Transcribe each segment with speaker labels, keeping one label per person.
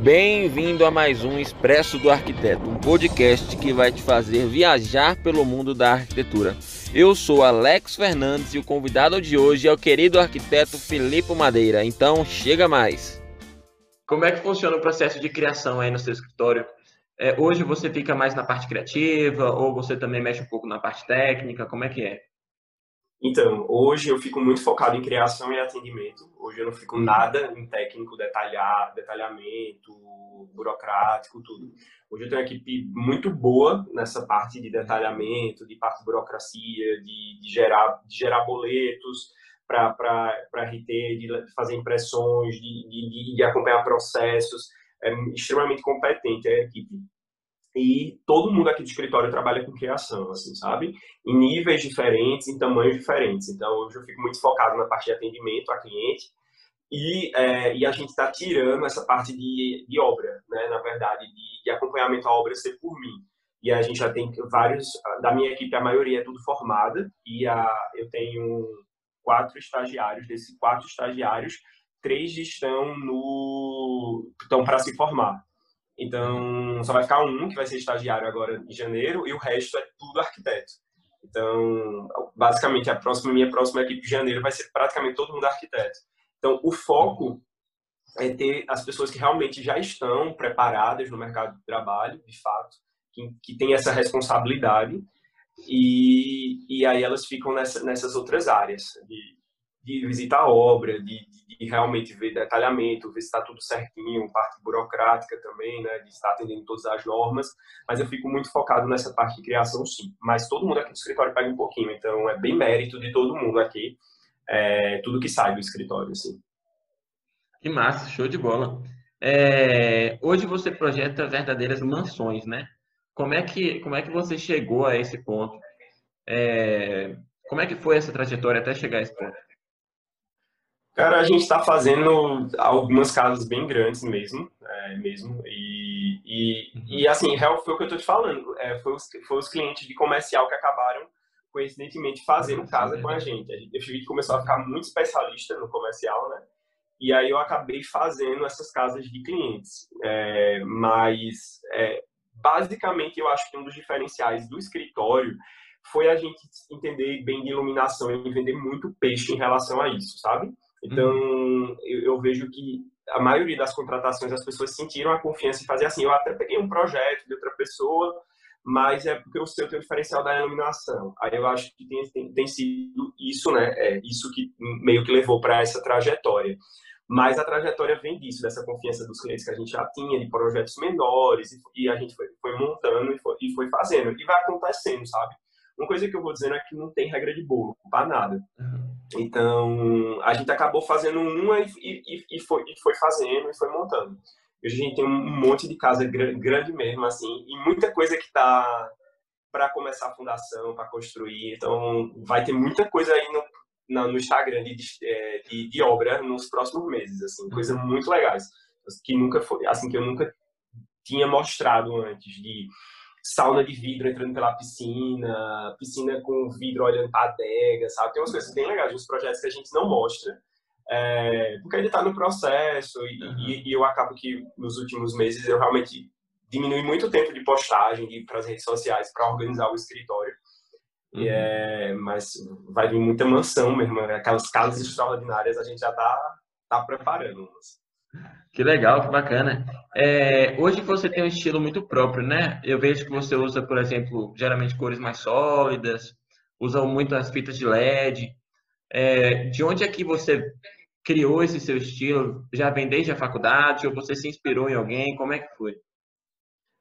Speaker 1: Bem-vindo a mais um Expresso do Arquiteto, um podcast que vai te fazer viajar pelo mundo da arquitetura. Eu sou Alex Fernandes e o convidado de hoje é o querido arquiteto Filipe Madeira. Então, chega mais. Como é que funciona o processo de criação aí no seu escritório? É, hoje você fica mais na parte criativa ou você também mexe um pouco na parte técnica? Como é que é?
Speaker 2: Então, hoje eu fico muito focado em criação e atendimento. Hoje eu não fico nada em técnico, detalhar, detalhamento, burocrático, tudo. Hoje eu tenho uma equipe muito boa nessa parte de detalhamento, de parte de burocracia, de, de gerar, de gerar boletos para RT, de fazer impressões, de, de, de acompanhar processos. É extremamente competente a equipe e todo mundo aqui do escritório trabalha com criação, assim, sabe? Em níveis diferentes, em tamanhos diferentes. Então, hoje eu fico muito focado na parte de atendimento a cliente e, é, e a gente está tirando essa parte de, de obra, né? Na verdade, de, de acompanhamento à obra ser por mim. E a gente já tem vários, da minha equipe, a maioria é tudo formada e a, eu tenho quatro estagiários. Desses quatro estagiários, três estão no estão para se formar. Então, só vai ficar um que vai ser estagiário agora em janeiro e o resto é tudo arquiteto. Então, basicamente, a próxima minha próxima equipe de janeiro vai ser praticamente todo mundo arquiteto. Então, o foco é ter as pessoas que realmente já estão preparadas no mercado de trabalho, de fato, que, que têm essa responsabilidade e, e aí elas ficam nessa, nessas outras áreas de de visitar a obra, de, de, de, realmente ver detalhamento, ver se está tudo certinho, parte burocrática também, né, de estar atendendo todas as normas, mas eu fico muito focado nessa parte de criação, sim. Mas todo mundo aqui do escritório pega um pouquinho, então é bem mérito de todo mundo aqui, é, tudo que sai do escritório, assim.
Speaker 1: Que massa, show de bola. É, hoje você projeta verdadeiras mansões, né? Como é que, como é que você chegou a esse ponto? É, como é que foi essa trajetória até chegar a esse ponto?
Speaker 2: Cara, a gente está fazendo algumas casas bem grandes mesmo, é, mesmo. E, e, e, assim, real foi o que eu tô te falando. É, foi, os, foi os clientes de comercial que acabaram, coincidentemente, fazendo casa com a gente. Eu cheguei começou a ficar muito especialista no comercial, né? E aí eu acabei fazendo essas casas de clientes. É, mas, é, basicamente, eu acho que um dos diferenciais do escritório foi a gente entender bem de iluminação e vender muito peixe em relação a isso, sabe? Então, uhum. eu, eu, vejo que a maioria das contratações as pessoas sentiram a confiança em fazer assim. Eu até peguei um projeto de outra pessoa, mas é porque o seu tem o diferencial da iluminação. Aí eu acho que tem, tem, tem sido isso, né? É isso que meio que levou para essa trajetória. Mas a trajetória vem disso, dessa confiança dos clientes que a gente já tinha, de projetos menores, e, e a gente foi, foi montando e foi, e foi fazendo. E vai acontecendo, sabe? Uma coisa que eu vou dizendo é que não tem regra de bolo, para nada. Uhum. Então, a gente acabou fazendo uma e, e, e, foi, e foi fazendo e foi montando. Hoje a gente tem um monte de casa grande mesmo, assim, e muita coisa que está para começar a fundação, para construir. Então, vai ter muita coisa aí no, no Instagram de, é, de, de, obra nos próximos meses, assim, coisas uhum. muito legais, que nunca foi, assim, que eu nunca tinha mostrado antes, de sauna de vidro entrando pela piscina, piscina com vidro olhando para a adega, sabe? Tem umas coisas bem legais, uns projetos que a gente não mostra, é, porque ele está no processo e, uhum. e, e, eu acabo que nos últimos meses eu realmente diminui muito o tempo de postagem para as redes sociais para organizar o escritório. Uhum. E é, mas vai vir muita mansão mesmo, né? aquelas casas extraordinárias a gente já está tá preparando.
Speaker 1: Que legal, que bacana. É, hoje você tem um estilo muito próprio, né? Eu vejo que você usa, por exemplo, geralmente cores mais sólidas, usa muito as fitas de LED. É, de onde é que você criou esse seu estilo? Já vem desde a faculdade ou você se inspirou em alguém? Como é que foi?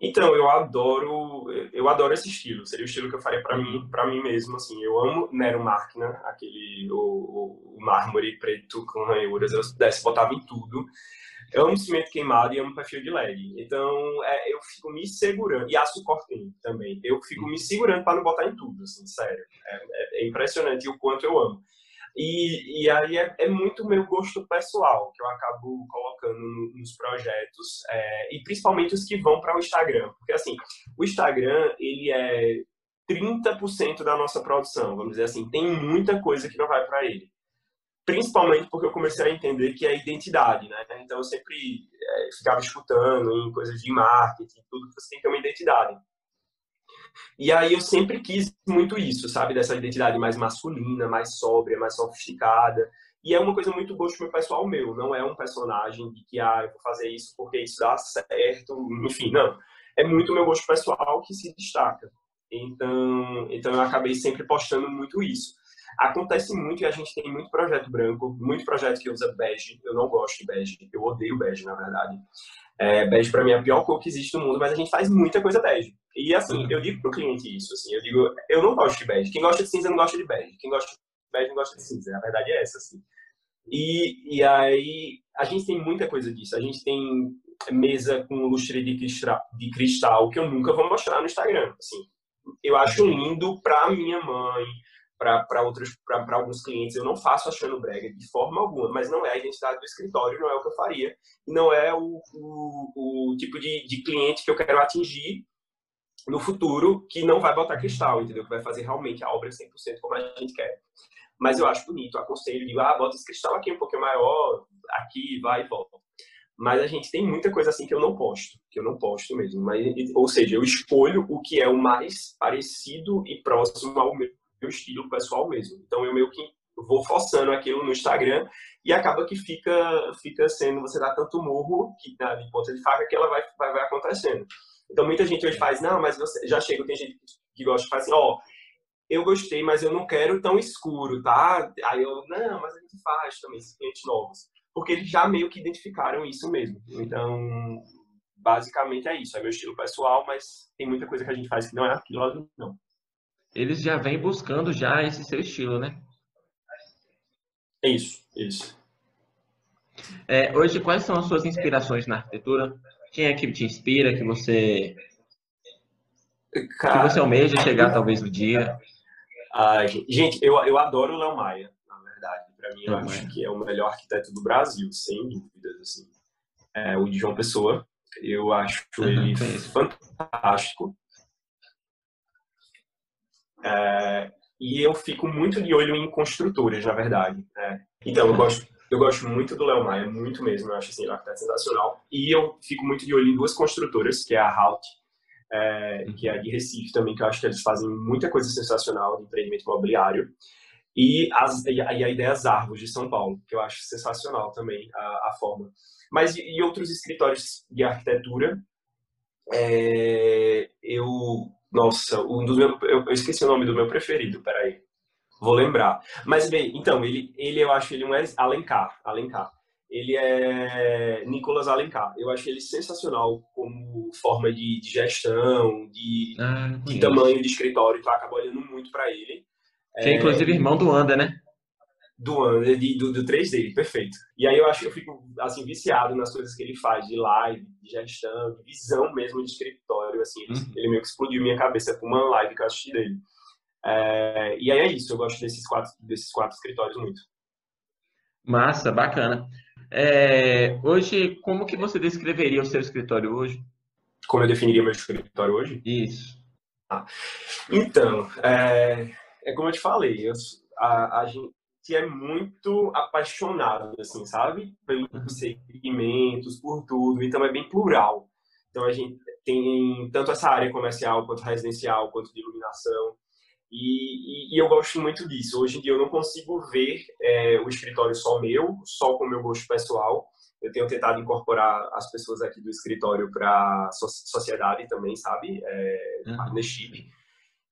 Speaker 2: Então, eu adoro, eu adoro esse estilo. Seria o estilo que eu faria para mim, para mim mesmo, assim. Eu amo Nero Máquina, aquele o, o, mármore preto com ranhuras. Eu pudesse botava em tudo. Eu amo cimento queimado e amo perfil de LED. Então, é, eu fico me segurando. E aço cortinho também. Eu fico me segurando para não botar em tudo, assim, sério. É, é, é impressionante o quanto eu amo. E, e aí é, é, muito meu gosto pessoal que eu acabo colocando nos projetos, é, e principalmente os que vão para o Instagram. Porque, assim, o Instagram, ele é 30% da nossa produção, vamos dizer assim. Tem muita coisa que não vai para ele. Principalmente porque eu comecei a entender que é identidade, né? Então, eu sempre é, ficava escutando em coisas de marketing, tudo, você tem que ter uma identidade. E aí eu sempre quis muito isso, sabe? Dessa identidade mais masculina, mais sóbria, mais sofisticada. E é uma coisa muito gosto pessoal meu, não é um personagem de que, ah, eu vou fazer isso porque isso dá certo, enfim, não. É muito meu gosto pessoal que se destaca. Então, então eu acabei sempre postando muito isso. Acontece muito e a gente tem muito projeto branco, muito projeto que usa bege. Eu não gosto de bege, eu odeio bege, na verdade. É, bege para mim é a pior cor que existe no mundo, mas a gente faz muita coisa bege. E assim, uhum. eu digo pro cliente isso, assim, eu digo, eu não gosto de bege. Quem gosta de cinza não gosta de bege. Quem gosta de bege não gosta de cinza. A verdade é essa, assim. E, e aí, a gente tem muita coisa disso. A gente tem mesa com lustre de cristal, de cristal que eu nunca vou mostrar no Instagram, assim. Eu acho lindo para minha mãe, para outros para alguns clientes. Eu não faço achando brega de forma alguma mas não é a identidade do escritório não é o que eu faria. Não é o, o, o tipo de, de cliente que eu quero atingir no futuro que não vai botar cristal entendeu? Que vai fazer realmente a obra 100% como a gente quer mas eu acho bonito aconselho digo ah bota esse cristal aqui um pouquinho maior aqui vai e volta mas a gente tem muita coisa assim que eu não posto, que eu não posto mesmo. Mas, ou seja, eu escolho o que é o mais parecido e próximo ao meu meu estilo pessoal mesmo. Então eu meio que vou forçando aquilo no Instagram e acaba que fica fica sendo você dá tanto morro que dá de ponta de faca que ela vai, vai, vai acontecendo. Então muita gente hoje faz, não, mas você já chega, tem gente que gosta de fazer, ó, oh, eu gostei, mas eu não quero tão escuro, tá? Aí eu, não, mas a gente faz também esses clientes novos, porque eles já meio que identificaram isso mesmo. Então, basicamente é isso, é meu estilo pessoal, mas tem muita coisa que a gente faz que não é aquilo, não
Speaker 1: eles já vêm buscando já esse seu estilo, né?
Speaker 2: Isso, isso.
Speaker 1: É, hoje, quais são as suas inspirações na arquitetura? Quem é que te inspira, que você Cara, que você almeja chegar talvez no dia?
Speaker 2: Ah, gente, eu, eu adoro o Léo Maia, na verdade. Para mim, eu Léo acho Maia. que é o melhor arquiteto do Brasil, sem dúvidas. Assim. É, o de João Pessoa, eu acho uhum, ele fantástico. É, e eu fico muito de olho em construtoras, na verdade. Né? Então, eu gosto, eu gosto muito do Léo Maia, muito mesmo. Eu acho assim, ele é sensacional. E eu fico muito de olho em duas construtoras, que é a Halt, é, que é de Recife também, que eu acho que eles fazem muita coisa sensacional de empreendimento imobiliário. E, as, e a, ideia das árvores de São Paulo, que eu acho sensacional também a, a forma. Mas e, e outros escritórios de arquitetura, é, eu nossa, um dos meus, eu, eu, esqueci o nome do meu preferido, peraí. Vou lembrar. Mas bem, então, ele, ele eu acho ele um Alencar, Alencar. Ele é Nicolas Alencar. Eu acho ele sensacional como forma de, de gestão, de, ah, de tamanho de escritório. Então, acabo olhando muito para ele.
Speaker 1: Que é, é inclusive irmão do Anda, né?
Speaker 2: do, de, do, do 3D, perfeito. E aí eu acho que eu fico, assim, viciado nas coisas que ele faz, de live, de gestão, de visão mesmo de escritório, assim. Ele, uhum. ele meio que explodiu minha cabeça com uma live que eu assisti dele. É, e aí é isso, eu gosto desses quatro, desses quatro escritórios muito.
Speaker 1: Massa, bacana. É, hoje, como que você descreveria o seu escritório hoje?
Speaker 2: Como eu definiria meu escritório hoje?
Speaker 1: Isso.
Speaker 2: Ah, então, é, é como eu te falei, eu, a, a, que é muito apaixonado, assim, sabe? Pelos uhum. segmentos, por tudo. Então é bem plural. Então a gente tem tanto essa área comercial, quanto residencial, quanto de iluminação. E, e, e eu gosto muito disso. Hoje em dia eu não consigo ver é, o escritório só meu, só com o meu gosto pessoal. Eu tenho tentado incorporar as pessoas aqui do escritório para so sociedade também, sabe? É, uhum. Partnership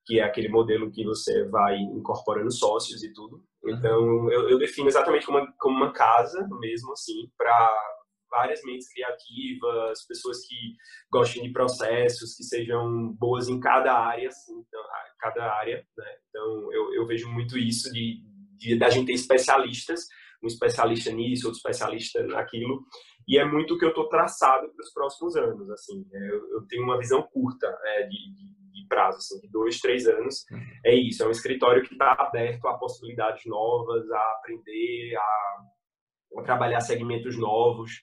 Speaker 2: que é aquele modelo que você vai incorporando sócios e tudo. Uhum. Então, eu, eu defino exatamente como uma, como uma casa mesmo, assim, para várias mentes criativas, pessoas que gostem de processos, que sejam boas em cada área, assim, então, cada área, né? Então, eu, eu vejo muito isso de, de da gente ter especialistas, um especialista nisso, outro especialista naquilo, e é muito o que eu estou traçado para os próximos anos, assim. É, eu, eu tenho uma visão curta é, de, de de prazo, assim, de dois, três anos. É isso, é um escritório que está aberto a possibilidades novas, a aprender, a, a trabalhar segmentos novos.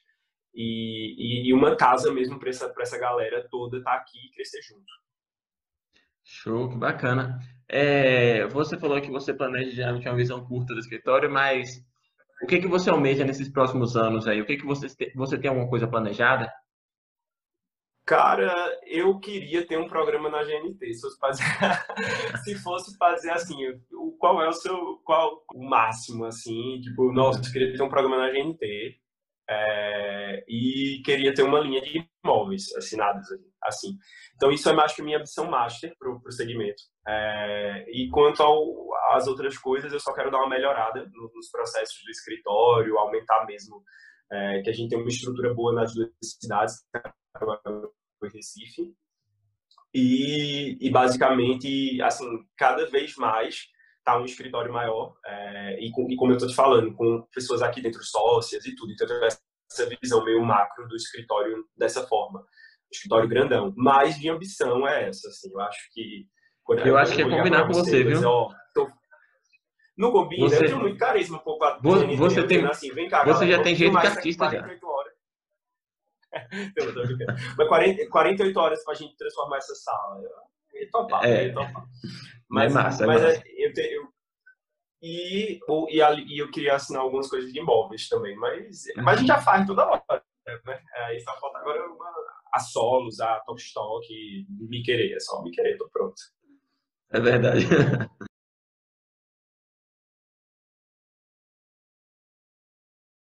Speaker 2: E, e, e uma casa mesmo para essa, essa galera toda estar tá aqui e crescer junto.
Speaker 1: Show, que bacana. É, você falou que você planeja geralmente uma visão curta do escritório, mas o que, que você almeja nesses próximos anos aí? O que, que você, você tem alguma coisa planejada?
Speaker 2: Cara, eu queria ter um programa na GNT. Se fosse fazer, se fosse fazer assim, qual é o seu, qual o máximo assim? Tipo, nossa, eu queria ter um programa na GNT é, e queria ter uma linha de imóveis assinados assim. Então isso é mais que minha ambição master para o segmento. É, e quanto às outras coisas, eu só quero dar uma melhorada nos processos do escritório, aumentar mesmo é, que a gente tem uma estrutura boa nas duas cidades, foi Recife. E, e, basicamente, assim, cada vez mais tá um escritório maior é, e, com, e, como eu estou te falando, com pessoas aqui dentro sócias e tudo. Então, essa visão meio macro do escritório dessa forma. Escritório grandão. Mas minha ambição é essa, assim. Eu acho que...
Speaker 1: Eu acho que é combinar com você, viu? Ó, tô...
Speaker 2: Não combina, você... eu tenho muito carisma pouco.
Speaker 1: Você, você tem... Assim, vem cá, você galera, já tem jeito de artista já.
Speaker 2: Horas. Mas 40, 48 horas pra gente transformar essa sala. Eu ia topar, é. eu ia topar.
Speaker 1: Mas, é massa, é
Speaker 2: mas
Speaker 1: massa.
Speaker 2: Eu, eu, e, e, e, eu queria assinar algumas coisas de imóveis também, mas, uhum. mas a gente já faz toda hora. Né? Aí só falta agora uma, a solos, a top stock, me querer, é só me querer, tô pronto.
Speaker 1: É verdade.